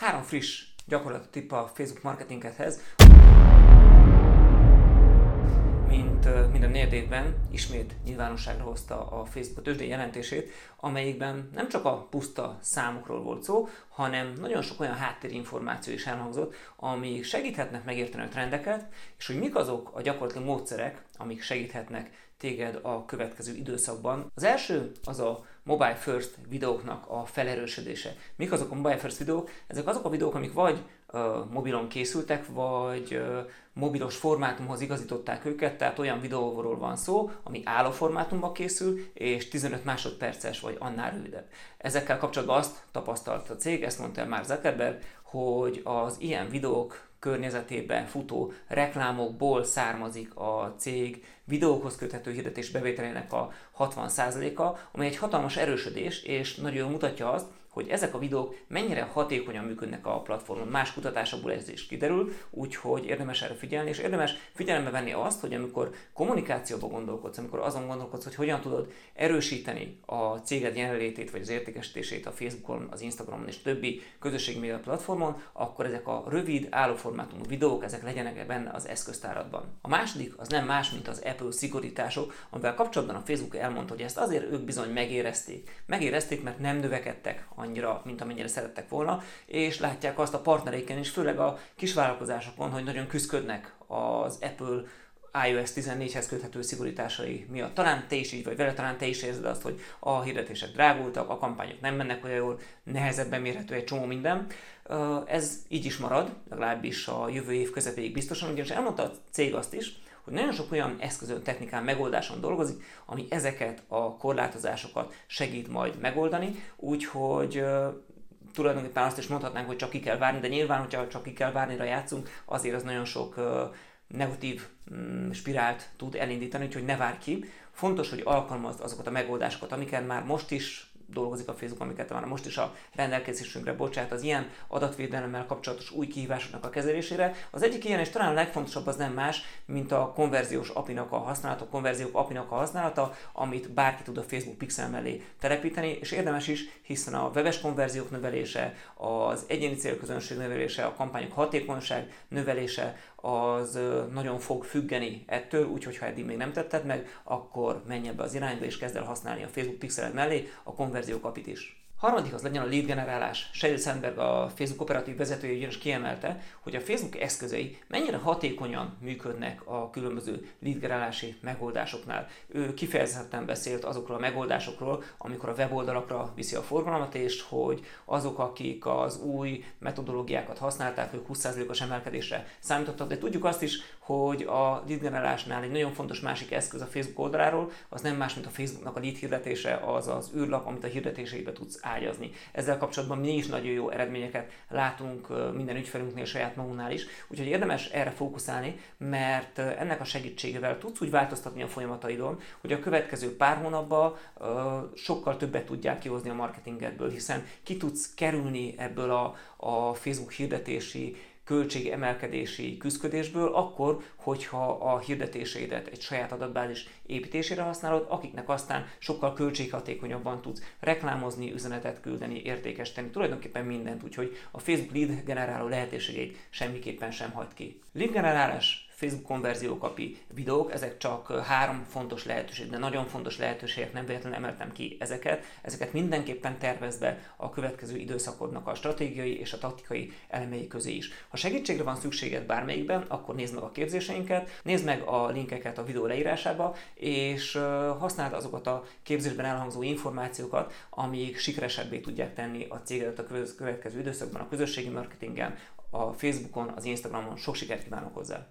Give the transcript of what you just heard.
Három friss gyakorlati tipp a Facebook marketingedhez. Mint minden évben ismét nyilvánosságra hozta a Facebook tőzsdei jelentését, amelyikben nem csak a puszta számokról volt szó, hanem nagyon sok olyan háttérinformáció is elhangzott, ami segíthetnek megérteni a trendeket, és hogy mik azok a gyakorlati módszerek, amik segíthetnek téged a következő időszakban. Az első az a mobile first videóknak a felerősödése. Mik azok a mobile first videók? Ezek azok a videók, amik vagy mobilon készültek, vagy mobilos formátumhoz igazították őket, tehát olyan videóról van szó, ami álló formátumban készül, és 15 másodperces vagy annál rövidebb. Ezekkel kapcsolatban azt tapasztalt a cég, ezt mondta már Zuckerberg, hogy az ilyen videók környezetében futó reklámokból származik a cég videókhoz köthető hirdetés bevételének a 60%-a, ami egy hatalmas erősödés, és nagyon mutatja azt, hogy ezek a videók mennyire hatékonyan működnek a platformon. Más kutatásokból ez is kiderül, úgyhogy érdemes erre figyelni, és érdemes figyelembe venni azt, hogy amikor kommunikációba gondolkodsz, amikor azon gondolkodsz, hogy hogyan tudod erősíteni a céged jelenlétét vagy az értékesítését a Facebookon, az Instagramon és többi közösségi média platformon, akkor ezek a rövid, állóformátumú videók, ezek legyenek benne az eszköztáradban. A második az nem más, mint az Apple szigorítások, amivel kapcsolatban a Facebook elmondta, hogy ezt azért ők bizony megérezték. Megérezték, mert nem növekedtek annyira, mint amennyire szerettek volna, és látják azt a partnereiken is, főleg a kisvállalkozásokon, hogy nagyon küzdködnek az Apple iOS 14-hez köthető szigorításai miatt. Talán te is így vagy vele, talán te is érzed azt, hogy a hirdetések drágultak, a kampányok nem mennek olyan jól, nehezebben mérhető egy csomó minden. Ez így is marad, legalábbis a jövő év közepéig biztosan, ugyanis elmondta a cég azt is, hogy nagyon sok olyan eszközön, technikán, megoldáson dolgozik, ami ezeket a korlátozásokat segít majd megoldani, úgyhogy tulajdonképpen azt is mondhatnánk, hogy csak ki kell várni, de nyilván, hogyha csak ki kell várni, játszunk, azért az nagyon sok negatív mm, spirált tud elindítani, úgyhogy ne várj ki. Fontos, hogy alkalmazd azokat a megoldásokat, amiket már most is dolgozik a Facebook, amiket már most is a rendelkezésünkre bocsát az ilyen adatvédelemmel kapcsolatos új kihívásoknak a kezelésére. Az egyik ilyen, és talán a legfontosabb az nem más, mint a konverziós apinak a használata, a konverziók apinak a használata, amit bárki tud a Facebook pixel mellé telepíteni, és érdemes is, hiszen a webes konverziók növelése, az egyéni célközönség növelése, a kampányok hatékonyság növelése, az nagyon fog függeni ettől, úgyhogy ha eddig még nem tetted meg, akkor menj ebbe az irányba és kezd el használni a Facebook pixeled mellé a konverziókapit is. Harmadik az legyen a lead generálás. Sheryl Sandberg, a Facebook operatív vezetője ugyanis kiemelte, hogy a Facebook eszközei mennyire hatékonyan működnek a különböző lead generálási megoldásoknál. Ő kifejezetten beszélt azokról a megoldásokról, amikor a weboldalakra viszi a forgalmat, és hogy azok, akik az új metodológiákat használták, ők 20%-os emelkedésre számítottak, de tudjuk azt is, hogy a lead generálásnál egy nagyon fontos másik eszköz a Facebook oldaláról, az nem más, mint a Facebooknak a lead hirdetése, az az űrlap, amit a hirdetéseibe tudsz ágyazni. Ezzel kapcsolatban mi is nagyon jó eredményeket látunk minden ügyfelünknél, saját magunknál is, úgyhogy érdemes erre fókuszálni, mert ennek a segítségével tudsz úgy változtatni a folyamataidon, hogy a következő pár hónapban sokkal többet tudják kihozni a marketingedből, hiszen ki tudsz kerülni ebből a, a Facebook hirdetési költségemelkedési küzdködésből, akkor, hogyha a hirdetéseidet egy saját adatbázis építésére használod, akiknek aztán sokkal költséghatékonyabban tudsz reklámozni, üzenetet küldeni, értékesíteni, tulajdonképpen mindent, úgyhogy a Facebook lead generáló lehetőségeit semmiképpen sem hagyd ki. Lead generálás Facebook konverziókapi videók, ezek csak három fontos lehetőség, de nagyon fontos lehetőségek, nem véletlenül emeltem ki ezeket. Ezeket mindenképpen tervez be a következő időszakodnak a stratégiai és a taktikai elemei közé is. Ha segítségre van szükséged bármelyikben, akkor nézd meg a képzéseinket, nézd meg a linkeket a videó leírásába, és használd azokat a képzésben elhangzó információkat, amik sikeresebbé tudják tenni a cégedet a következő időszakban a közösségi marketingen, a Facebookon, az Instagramon. Sok sikert kívánok hozzá!